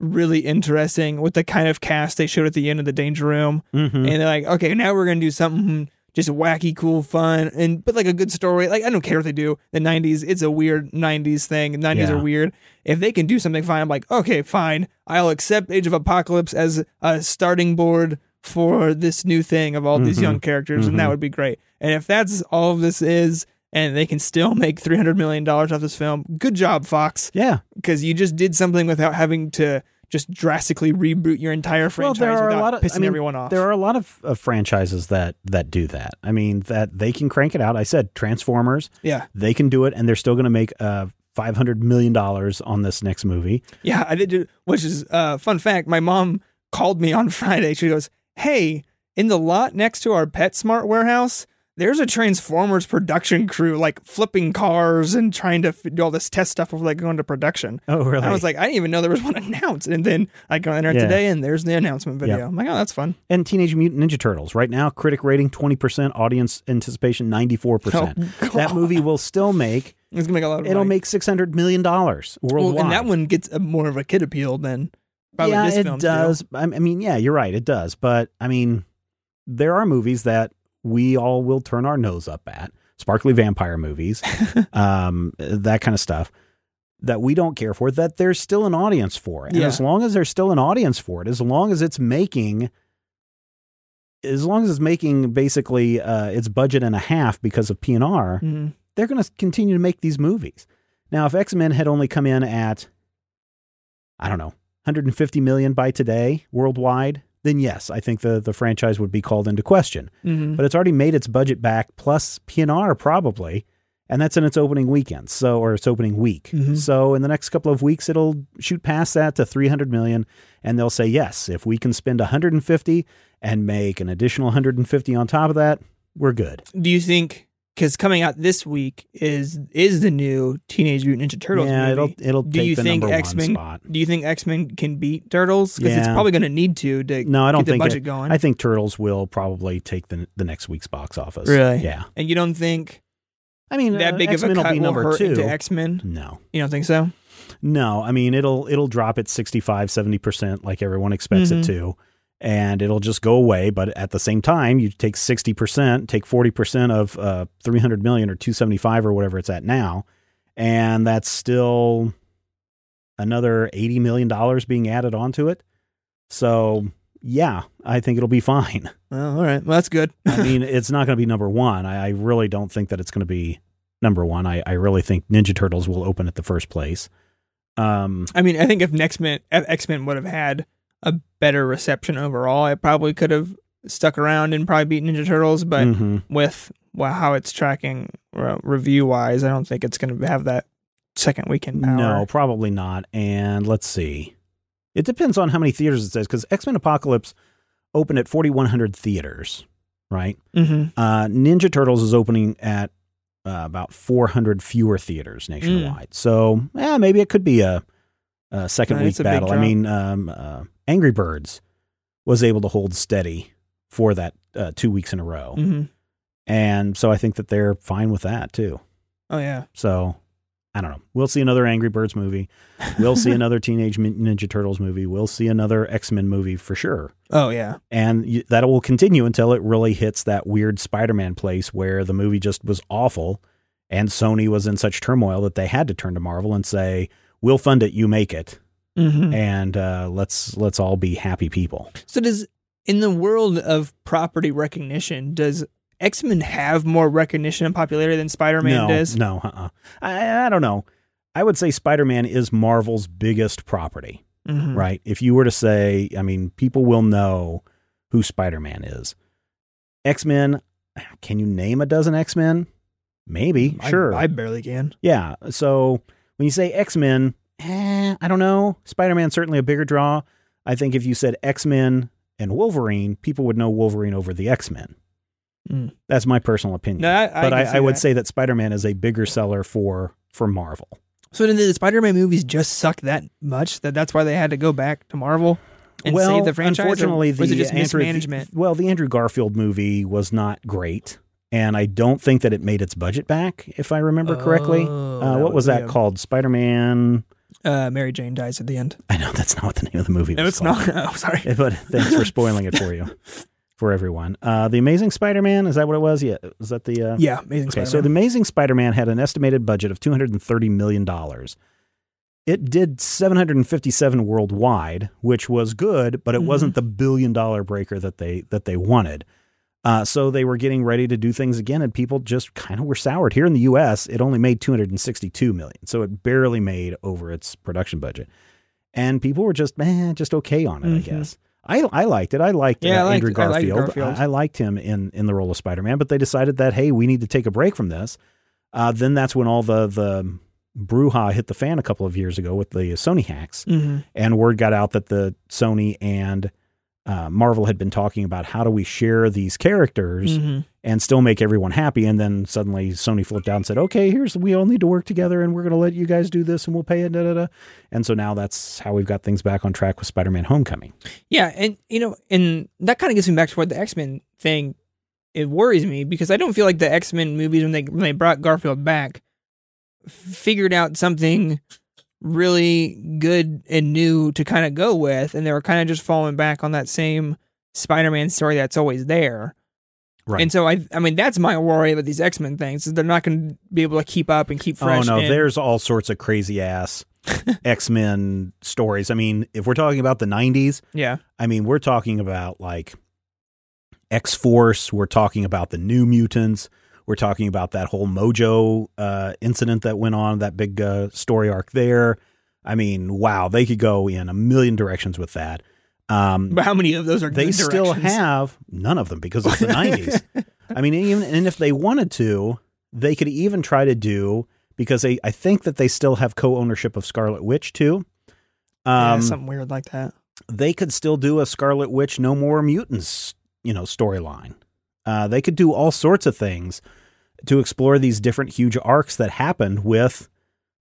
really interesting with the kind of cast they showed at the end of the Danger Room, Mhm. and they're like, okay, now we're gonna do something just wacky, cool, fun, and but like a good story. Like I don't care what they do. The '90s, it's a weird '90s thing. '90s Yeah. are weird. If they can do something fine, I'm like, okay, fine. I'll accept Age of Apocalypse as a starting board for this new thing of all these Mhm. young characters, and that Mhm. would be great. And if that's all of this is, and they can still make three hundred million dollars off this film, good job, Fox, yeah. because you just did something without having to just drastically reboot your entire Well, franchise there are without a lot of pissing I mean, everyone off. There are a lot of, of franchises that that do that. I mean, that they can crank it out. I said Transformers. yeah. They can do it, and they're still going to make uh, five hundred million dollars on this next movie. Yeah, I did do, which is uh fun fact. My mom called me on Friday. She goes, "Hey, in the lot next to our PetSmart warehouse, there's a Transformers production crew like flipping cars and trying to f- do all this test stuff before like going to production." Oh, really? I was like, I didn't even know there was one announced, and then I go in there Yeah. today, and there's the announcement video. Yeah. I'm like, oh, that's fun. and Teenage Mutant Ninja Turtles. Right now, critic rating 20%, audience anticipation 94%. Oh, that movie will still make, It's gonna make a lot of it'll money. make $600 million worldwide. well, and that one gets a, more of a kid appeal than probably yeah, this it film does. I I mean, yeah, you're right. It does. But I mean, there are movies that we all will turn our nose up at sparkly vampire movies, um, that kind of stuff that we don't care for, that there's still an audience for. And Yeah. as long as there's still an audience for it, as long as it's making, as long as it's making basically uh, its budget and a half because of P&R, Mhm. they're going to continue to make these movies. Now, if X Men had only come in at, I don't know, 150 million by today worldwide, then yes, I think the the franchise would be called into question. Mhm. But it's already made its budget back plus P&R probably, and that's in its opening weekend, so or its opening week. Mhm. So in the next couple of weeks, it'll shoot past that to 300 million, and they'll say yes, if we can spend 150 and make an additional 150 on top of that, we're good. Do you think because coming out this week is is the new Teenage Mutant Ninja Turtles yeah, movie. it'll it'll do take you the think X Men? Do you think X Men can beat Turtles? Because it's probably going to need to to No, I don't get the think budget it- going. I think Turtles will probably take the the next week's box office. Really? Yeah. and you don't think I mean, that uh, big of a will cut be will number hurt two. into X Men? no, You don't think so? no. I mean, it'll it'll drop at 65, 70 percent, like everyone expects Mhm. it to, and it'll just go away. But at the same time, you take sixty percent, take forty percent of uh, three hundred million or two seventy five or whatever it's at now, and that's still another eighty million dollars being added onto it. So yeah, I think it'll be fine. Well, all right. Well, that's good. I mean, it's not going to be number one. I, I really don't think that it's going to be number one. I, I really think Ninja Turtles will open at the first place. Um, I mean, I think if X Men would have had a better reception overall, it probably could have stuck around and probably beat Ninja Turtles. But mhm. with well, how it's tracking uh, review wise, I don't think it's going to have that second weekend power. no, probably not. And let's see. It depends on how many theaters it says because X Men Apocalypse opened at 4,100 theaters, right? hmm Uh, Ninja Turtles is opening at uh, about 400 fewer theaters nationwide. So, yeah, maybe it could be a, a second Uh, week it's a big battle. I mean, um, uh, Angry Birds was able to hold steady for that uh, two weeks in a row. hmm And so I think that they're fine with that too. Oh yeah. So I don't know. We'll see another Angry Birds movie. We'll see another Teenage Mutant Ninja Turtles movie. We'll see another X Men movie for sure. Oh yeah. And y- that will continue until it really hits that weird Spider Man place where the movie just was awful and Sony was in such turmoil that they had to turn to Marvel and say, We'll fund it, you make it. Hmm And uh, let's let's all be happy people. So does in the world of property recognition, does X Men have more recognition and popularity than Spider Man no, does? no, uh-uh. I, I don't know. I would say Spider Man is Marvel's biggest property. Mhm. right? If you were to say, I mean, people will know who Spider Man is. X Men, can you name a dozen X Men? Maybe, I- sure. I, barely can. yeah. So when you say X Men, eh, I don't know. Spider Man certainly a bigger draw. I think if you said X Men and Wolverine, people would know Wolverine over the X Men. Mm. That's my personal opinion. No, I, I but I, I would that. say that Spider Man is a bigger seller for for Marvel. So then the Spider Man movies just suck that much that that's why they had to go back to Marvel and well, save the franchise. Unfortunately, was the it just Andrew, mismanagement? well, the Andrew Garfield movie was not great, and I don't think that it made its budget back, if I remember correctly. Oh, Uh, what was that a- called? Spider Man. Uh, Mary Jane dies at the end. I know that's not what the name of the movie No, it's called. not. Oh, sorry. But thanks for spoiling it for you, for everyone. Uh, the Amazing Spider Man is that what it was? Yeah, was that the? Uh, Yeah, Amazing Okay, Spider-Man. so the Amazing Spider-Man had an estimated budget of 230 million dollars. It did 757 worldwide, which was good, but it Mhm. wasn't the billion dollar breaker that they that they wanted. Uh, so they were getting ready to do things again, and people just kind of were soured. Here in the U.S., it only made 262 million, so it barely made over its production budget, and people were just man, just okay on it, I Mhm. guess. I, I liked it. I liked Yeah, I uh, liked- Andrew I liked Garfield. Garfield. I, I liked him in in the role of Spider Man, but they decided that hey, we need to take a break from this. Uh, then that's when all the the brouhaha hit the fan a couple of years ago with the Sony hacks, Mhm. and word got out that the Sony and uh, Marvel had been talking about how do we share these characters Mhm. and still make everyone happy. And then suddenly Sony flipped out and said, "Okay, here's we all need to work together, and we're going to let you guys do this, and we'll pay it." Da, da, da. And so now that's how we've got things back on track with Spider-Man: Homecoming. Yeah, and you know, and that kind of gets me back to what the X Men thing. It worries me because I don't feel like the X Men movies when they when they brought Garfield back figured out something really good and new to kind of go with, and they were kind of just falling back on that same Spider Man story that's always there. Right. And so I, I mean, that's my worry about these X Men things is they're not going to be able to keep up and keep oh, fresh. Oh no, and- there's all sorts of crazy ass X Men stories. I mean, if we're talking about the '90s, yeah, I mean, we're talking about like X Force. We're talking about the New Mutants. We're talking about that whole Mojo uh, incident that went on, that big uh, story arc there. I mean, wow, they could go in a million directions with that. Um, but how many of those are they still have none of them because it's the 90s. I mean, even and if they wanted to, they could even try to do because they I think that they still have co-ownership of Scarlet Witch too. Yeah, Um, something weird like that. they could still do a Scarlet Witch No More Mutants, you know, storyline. Uh, they could do all sorts of things to explore these different huge arcs that happened with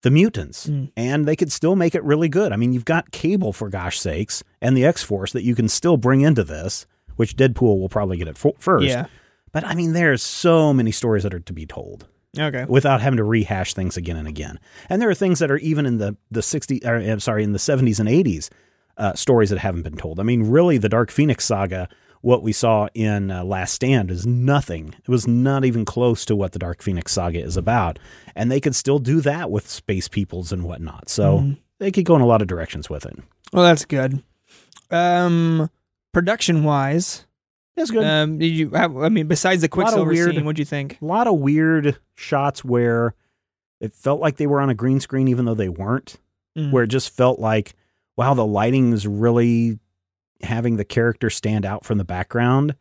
the mutants, Mm. and they could still make it really good. I mean, you've got Cable for gosh sakes, and the X Force that you can still bring into this, which Deadpool will probably get it fo- first. Yeah. But I mean, there's so many stories that are to be told Okay. without having to rehash things again and again. And there are things that are even in the the 60 or, I'm sorry, in the 70s and 80s uh, stories that haven't been told. I mean, really the Dark Phoenix saga what we saw in uh, Last Stand is nothing. It was not even close to what the Dark Phoenix saga is about. And they could still do that with space peoples and whatnot. So Mm-hmm. they could go in a lot of directions with it. Well, that's good. Um, production wise, It's good. um, did you have? I mean, besides the Quicksilver weird- scene, what'd you think? a lot of weird shots where it felt like they were on a green screen, even though they weren't. Mm. where it just felt like, wow, the lighting is really having the character stand out from the background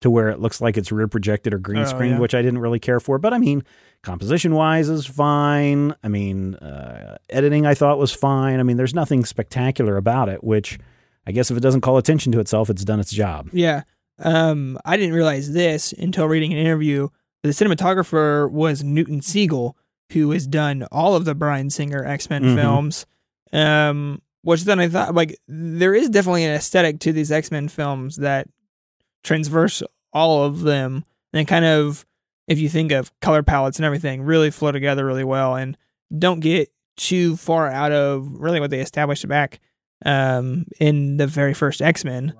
to where it looks like it's rear projected or green Oh, screen, yeah. which I didn't really care for. But I mean, composition wise is fine. I mean, uh, editing I thought was fine. I mean, there's nothing spectacular about it, which I guess if it doesn't call attention to itself, it's done its job. Yeah. Um, I didn't realize this until reading an interview. The cinematographer was Newton Sigel, who has done all of the Bryan Singer X Men Mhm. films. Um, which then I thought, like, there is definitely an aesthetic to these X Men films that transverse all of them, and kind of, if you think of color palettes and everything, really flow together really well, and don't get too far out of really what they established back um, in the very first X Men.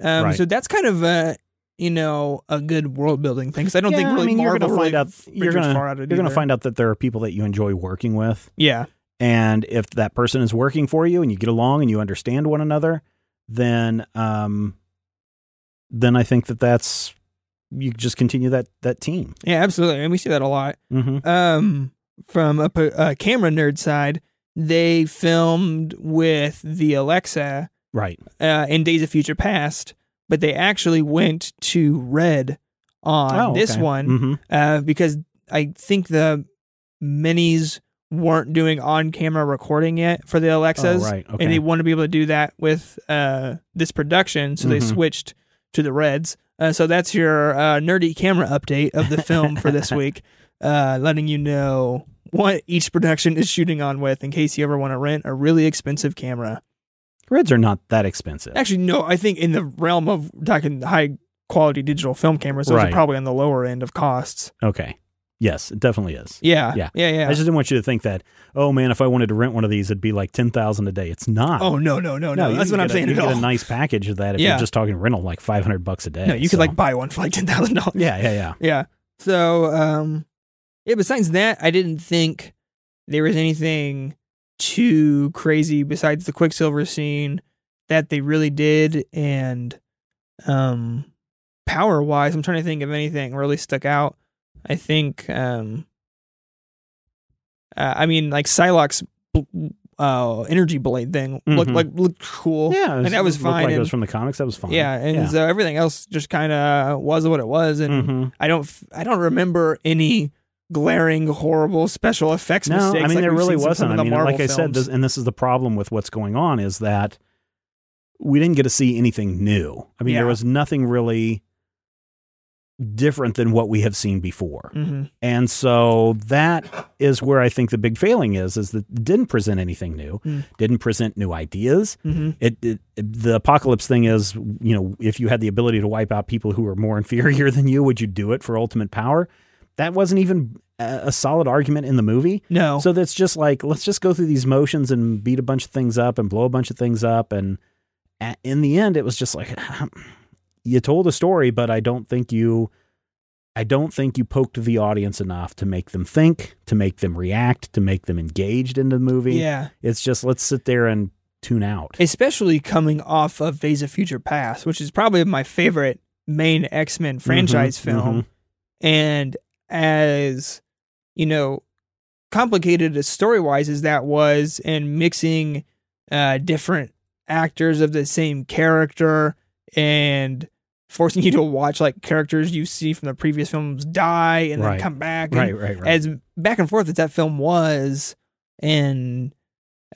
Um, Right. So that's kind of a you know a good world building thing because I don't think Yeah, I really mean, you're Marvel gonna find really out- you're gonna- far out of You're going to find out that there are people that you enjoy working with. yeah And if that person is working for you and you get along and you understand one another, then um, then I think that that's you just continue that that team. yeah absolutely and we see that a lot. Mm-hmm. Um, from a camera nerd side, they filmed with the Alexa Right. uh, in Days of Future Past, but they actually went to Red on Oh, this okay. one Mhm. uh, because I think the minis weren't doing on-camera recording yet for the Alexas, Oh, right. Okay. and they want to be able to do that with uh, this production, so they Mhm. switched to the Reds. Uh, so that's your uh, nerdy camera update of the film for this week, uh, letting you know what each production is shooting on with in case you ever want to rent a really expensive camera. Reds are not that expensive. Actually, no, I think in the realm of talking high quality digital film cameras, those Right. are probably on the lower end of costs. Okay. Yes, it definitely is. Yeah. Yeah. Yeah. Yeah. I just didn't want you to think that. Oh man, if I wanted to rent one of these, it'd be like ten thousand a day. It's not. oh, no, no, no, no. you That's what I'm a- saying You at get all. a nice package of that if Yeah. you're just talking rental, like five hundred bucks a day. no, you could like buy one for like $10,000. Yeah, yeah, yeah. Yeah. So, um, yeah, besides that, I didn't think there was anything too crazy besides the Quicksilver scene that they really did. And, um, power wise, I'm trying to think of anything really stuck out. I think, um, uh, I mean, like Psylocke's uh, energy blade thing looked Mhm. like looked cool. Yeah, and that was looked fine. Like it was from the comics. That was fine. yeah, and yeah. so everything else just kind of was what it was, and Mhm. I don't f- I don't remember any glaring horrible special effects No, mistakes. I mean like there really wasn't. I the mean, Marvel like I said, this, and this is the problem with what's going on is that we didn't get to see anything new. I mean, Yeah. there was nothing really different than what we have seen before. Mhm. And so that is where I think the big failing is is that it didn't present anything new, Mm. didn't present new ideas. Mhm. It, it the apocalypse thing is, you know, if you had the ability to wipe out people who are more inferior than you, would you do it for ultimate power? That wasn't even a, solid argument in the movie. No, So that's just like let's just go through these motions and beat a bunch of things up and blow a bunch of things up and in the end it was just like you told a story but I don't think you I don't think you poked the audience enough to make them think, to make them react, to make them engaged in the movie. yeah, It's just let's sit there and tune out. especially coming off of Days of Future Past, which is probably my favorite main X Men franchise Mhm, film, and as you know, complicated as story wise as that was, and mixing uh, different actors of the same character and forcing you to watch like characters you see from the previous films die and Right. then come back. and Right, right, right. As back and forth as that film was, and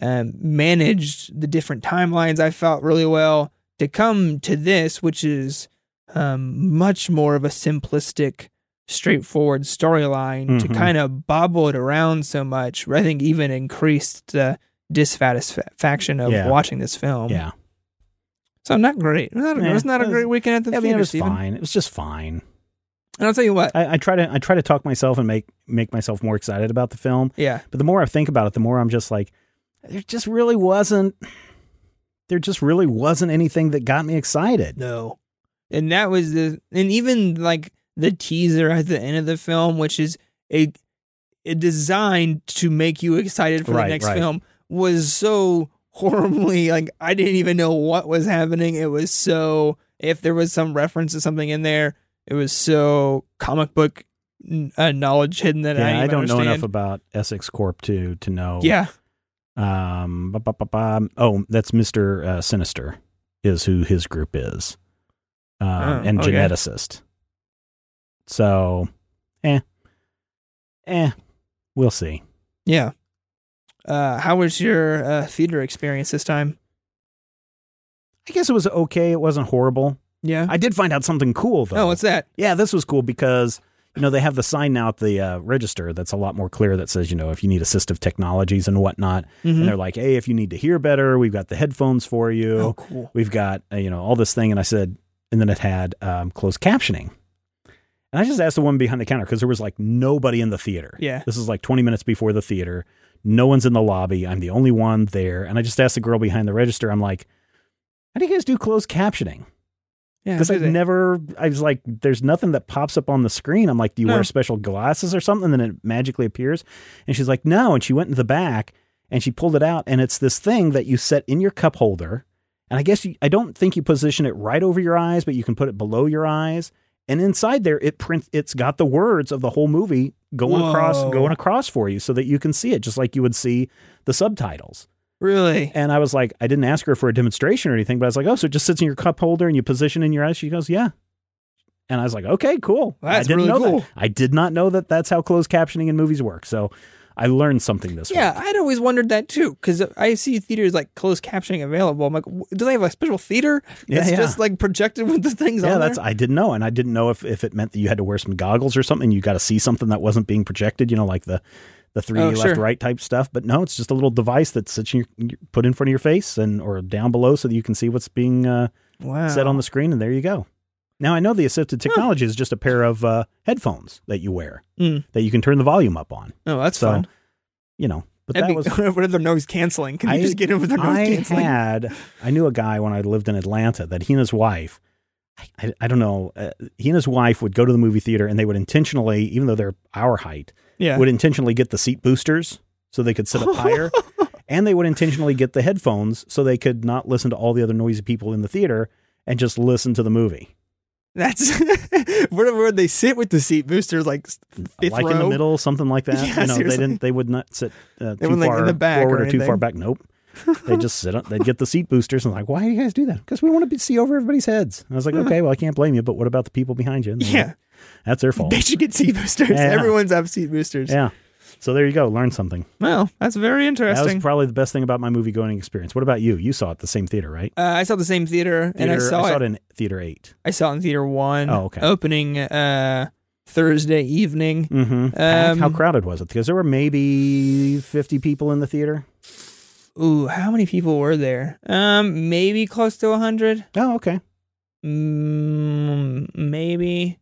um, managed the different timelines, I felt really well. To come to this, which is um, much more of a simplistic straightforward storyline to Mhm. kind of bobble it around so much. I think even increased the dissatisfaction of Yeah. watching this film. Yeah. So I'm not great. It was not, it Yeah, was not a great weekend at the I mean, theater. it was Stephen. fine. It was just fine. And I'll tell you what. I, I try to I try to talk myself and make make myself more excited about the film. yeah. But the more I think about it, the more I'm just like, there just really wasn't. There just really wasn't anything that got me excited. No. And that was the and even like the teaser at the end of the film, which is a, a designed to make you excited for Right, the next right. film, was so horribly like I didn't even know what was happening. It was so if there was some reference to something in there, it was so comic book uh, knowledge hidden that I, Yeah, didn't I, don't know enough about Essex Corp to to know. Yeah, Um. ba- ba- ba- ba- Oh, that's Mister uh, Sinister, is who his group is, um, Oh, and okay. geneticist. So, eh, eh, we'll see. yeah. Uh, how was your uh, theater experience this time? I guess it was okay. It wasn't horrible. Yeah. I did find out something cool though. oh, what's that? Yeah, this was cool because you know they have the sign now at the uh, register that's a lot more clear that says you know if you need assistive technologies and whatnot, Mhm. and they're like, hey, if you need to hear better, we've got the headphones for you. Oh, cool. We've got uh, you know all this thing, and I said, and then it had um, closed captioning, and I just asked the woman behind the counter because there was like nobody in the theater. Yeah. this is like twenty minutes before the theater. No one's in the lobby. I'm the only one there, and I just asked the girl behind the register. I'm like, how do you guys do closed captioning? Yeah. because do I've never. I was like, "There's nothing that pops up on the screen." I'm like, "Do you No. wear special glasses or something?" And then it magically appears. And she's like, "No." And she went into the back and she pulled it out, and it's this thing that you set in your cup holder. And I guess you, I don't think you position it right over your eyes, but you can put it below your eyes. And inside there, it prints. It's got the words of the whole movie going across, going across for you, so that you can see it, just like you would see the subtitles. Really? And I was like, I didn't ask her for a demonstration or anything, but I was like, oh, so it just sits in your cup holder and you position in your eyes. She goes, yeah. And I was like, okay, cool. Well, that's I didn't really know cool. that. I did not know that that's how closed captioning in movies work. So I learned something this way. Yeah, week. I'd always wondered that too because I see theaters like closed captioning available. I'm like, do they have a special theater Yeah, that's yeah. just like projected with the things Yeah, that's there? I didn't know, and I didn't know if, if it meant that you had to wear some goggles or something. You got to see something that wasn't being projected, you know, like the the three Oh, left sure. right type stuff. But no, it's just a little device that sits in your, you put in front of your face and or down below so that you can see what's being uh, Wow. set on the screen, and there you go. Now I know the assisted technology is just a pair of uh, headphones that you wear Mm. that you can turn the volume up on. Oh, that's So, fun. You know, but That'd that be, was what are they're noise canceling? Can you I- just get in with their noise I canceling? had I knew a guy when I lived in Atlanta that he and his wife I, I, I don't know uh, he and his wife would go to the movie theater and they would intentionally even though they're our height yeah. would intentionally get the seat boosters so they could sit up higher and they would intentionally get the headphones so they could not listen to all the other noisy people in the theater and just listen to the movie That's where where they sit with the seat boosters? Like fifth like row? in the middle something like that Yeah, you know they didn't they would not sit uh, too far in the back forward or or, too far back nope they just sit up they'd get the seat boosters and like why do you guys do that because we want to be, see over everybody's heads and i was like okay well i can't blame you but what about the people behind you Yeah. like, that's their fault They should get seat boosters. Yeah. Everyone's have seat boosters. yeah so there you go learn something Well, that's very interesting. that was probably the best thing about my movie going experience what about you you saw it at the same theater right uh, I saw the same theater, and I Theater- saw, it. in theater 8 I saw it in theater one. Oh, okay. Opening uh, Thursday evening. mm-hmm. Um, how crowded was it because there were maybe 50 people in the theater Ooh, how many people were there? Um, maybe close to hundred. oh okay Mm, maybe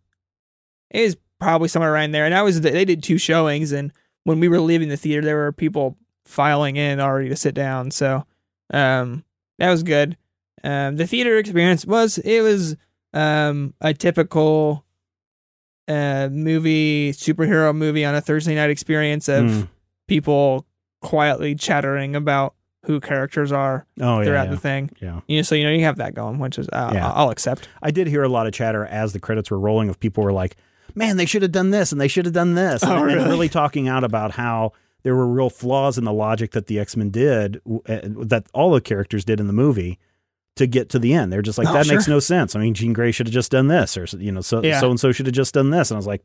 it was probably somewhere around there. And I was they did two showings, and when we were leaving the theater, there were people filing in already to sit down. So, um, that was good. Um, the theater experience was it was um a typical uh movie superhero movie on a Thursday night experience of Mm. people quietly chattering about who characters are oh yeah, throughout yeah. the thing. yeah You know, so you know you have that going, which is uh, Yeah. I'll accept. I did hear a lot of chatter as the credits were rolling of people were like, "Man, they should have done this and they should have done this," Oh, and, and really? really talking out about how there were real flaws in the logic that the X Men did, uh, that all the characters did in the movie to get to the end. They're just like, Oh, "That makes no sense." I mean, Jean Grey should have just done this, or you know, so Yeah. so and so should have just done this, and I was like,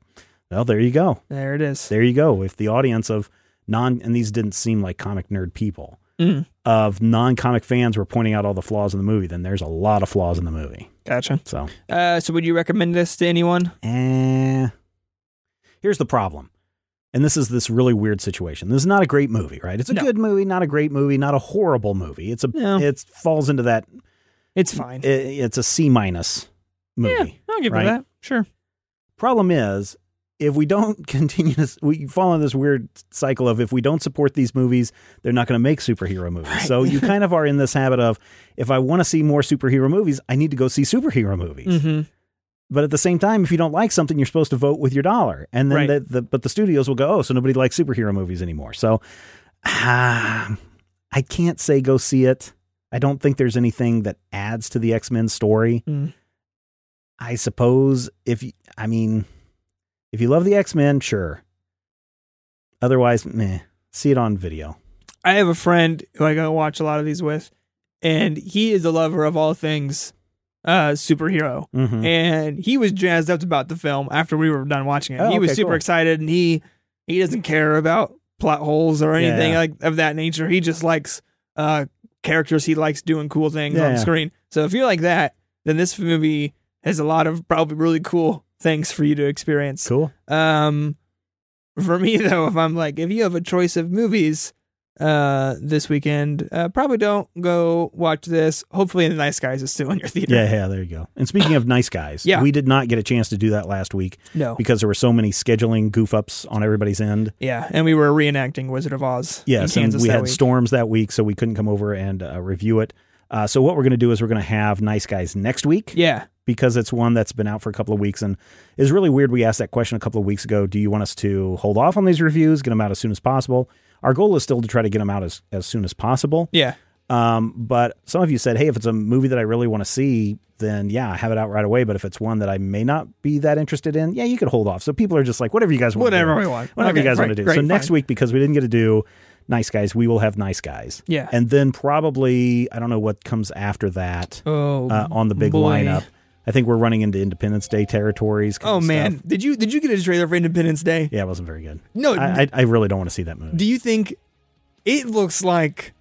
"Well, there you go, There it is. there you go." If the audience of non and these didn't seem like comic nerd people Mm, of non comic fans were pointing out all the flaws in the movie, then there's a lot of flaws in the movie. gotcha. So, Uh, so would you recommend this to anyone? eh. here's the problem. And this is this really weird situation. This is not a great movie, right? It's a No. good movie, not a great movie, not a horrible movie. It's a No. it falls into that It's fine. i- it's a C minus movie. yeah, I'll give right? it that. Sure. Problem is, if we don't continue to, we fall in this weird cycle of if we don't support these movies, they're not going to make superhero movies. Right. So you kind of are in this habit of, if I want to see more superhero movies, I need to go see superhero movies. Mm-hmm. But at the same time, if you don't like something, you're supposed to vote with your dollar, and then Right. the, the but the studios will go, oh, so nobody likes superhero movies anymore. So ah, I can't say go see it. I don't think there's anything that adds to the X Men story. Mm. I suppose if I mean, if you love the X Men, sure. Otherwise, meh. See it on video. I have a friend who I go watch a lot of these with, and he is a lover of all things uh superhero. Mhm. And he was jazzed up about the film after we were done watching it. Oh, he was super cool. excited and he he doesn't care about plot holes or anything Yeah. like of that nature. He just likes uh characters he likes doing cool things Yeah, on yeah. screen. So if you like that, then this movie has a lot of probably really cool things for you to experience. Cool. Um, for me though, if I'm like, if you have a choice of movies, uh, this weekend, uh, probably don't go watch this. Hopefully, The Nice Guys is still in your theater. Yeah, yeah, there you go. And speaking of nice guys, Yeah. we did not get a chance to do that last week No. because there were so many scheduling goof ups on everybody's end. Yeah, and we were reenacting Wizard of Oz. Yes, in and Kansas we that had week. storms that week, so we couldn't come over and uh, review it. Uh, so what we're going to do is we're going to have nice guys next week Yeah, because it's one that's been out for a couple of weeks and is really weird. We asked that question a couple of weeks ago. Do you want us to hold off on these reviews, get them out as soon as possible? Our goal is still to try to get them out as, as soon as possible. yeah, Um, but some of you said, hey, if it's a movie that I really want to see, then yeah, I have it out right away. But if it's one that I may not be that interested in, yeah, you could hold off. So people are just like, whatever you guys want. whatever to we do. want. Whatever Okay, you guys great, want to do. great, so next fine. week, because we didn't get to do nice guys, we will have nice guys. Yeah. And then probably, I don't know what comes after that Oh, uh, on the big boy. lineup. I think we're running into Independence Day territories. Oh man, stuff. did you did you get a trailer for Independence Day? Yeah, it wasn't very good. No. I, I, I really don't want to see that movie. do you think it looks like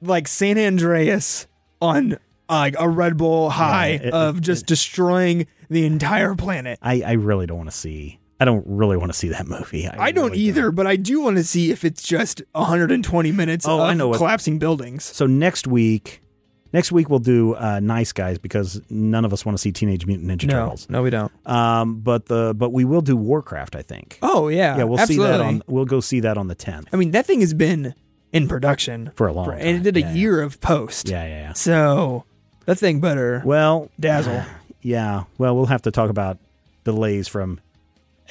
like San Andreas on like a Red Bull high Yeah, it- of it- just destroying the entire planet? I, I really don't want to see. I don't really want to see that movie. I don't really either, but I do want to see if it's just 120 minutes Oh, of I know what- collapsing buildings. So next week, next week we'll do uh, Nice Guys because none of us want to see Teenage Mutant Ninja Turtles. no, we don't. Um, but the but we will do Warcraft. I think. Oh yeah, yeah, we'll absolutely. see that on. We'll go see that on the tenth I mean, that thing has been in production for a long for- time. and it did a Yeah, yeah. year of post. Yeah, yeah, yeah. So that thing better Well, dazzle. yeah. Well, we'll have to talk about delays from.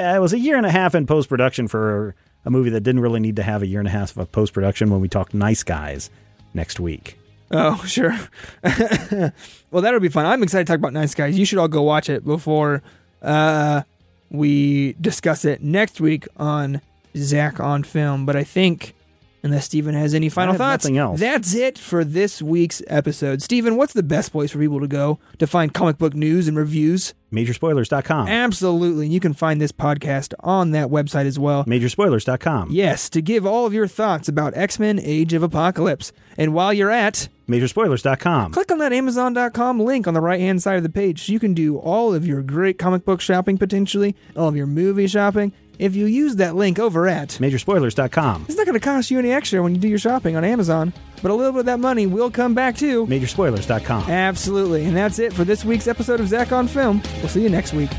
Uh, it was a year and a half in post production for a movie that didn't really need to have a year and a half of post production. When we talk Nice Guys next week. Oh, sure. well, that'll be fun. I'm excited to talk about Nice Guys. You should all go watch it before uh, we discuss it next week on Zach on Film. But I think, unless Steven has any final thoughts, nothing else. that's it for this week's episode. Steven, what's the best place for people to go to find comic book news and reviews? Majorspoilers.com. Absolutely. You can find this podcast on that website as well. Majorspoilers.com. Yes, to give all of your thoughts about X Men Age of Apocalypse. And while you're at Majorspoilers.com. Click on that Amazon.com link on the right hand side of the page so you can do all of your great comic book shopping potentially, all of your movie shopping. If you use that link over at, Majorspoilers.com. it's not going to cost you any extra when you do your shopping on Amazon, but a little bit of that money will come back too. Majorspoilers.com. Absolutely. And that's it for this week's episode of Zach on Film. We'll see you next week.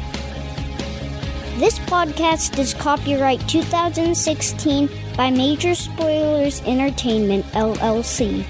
This podcast is copyright 2016 by Major Spoilers Entertainment, LLC.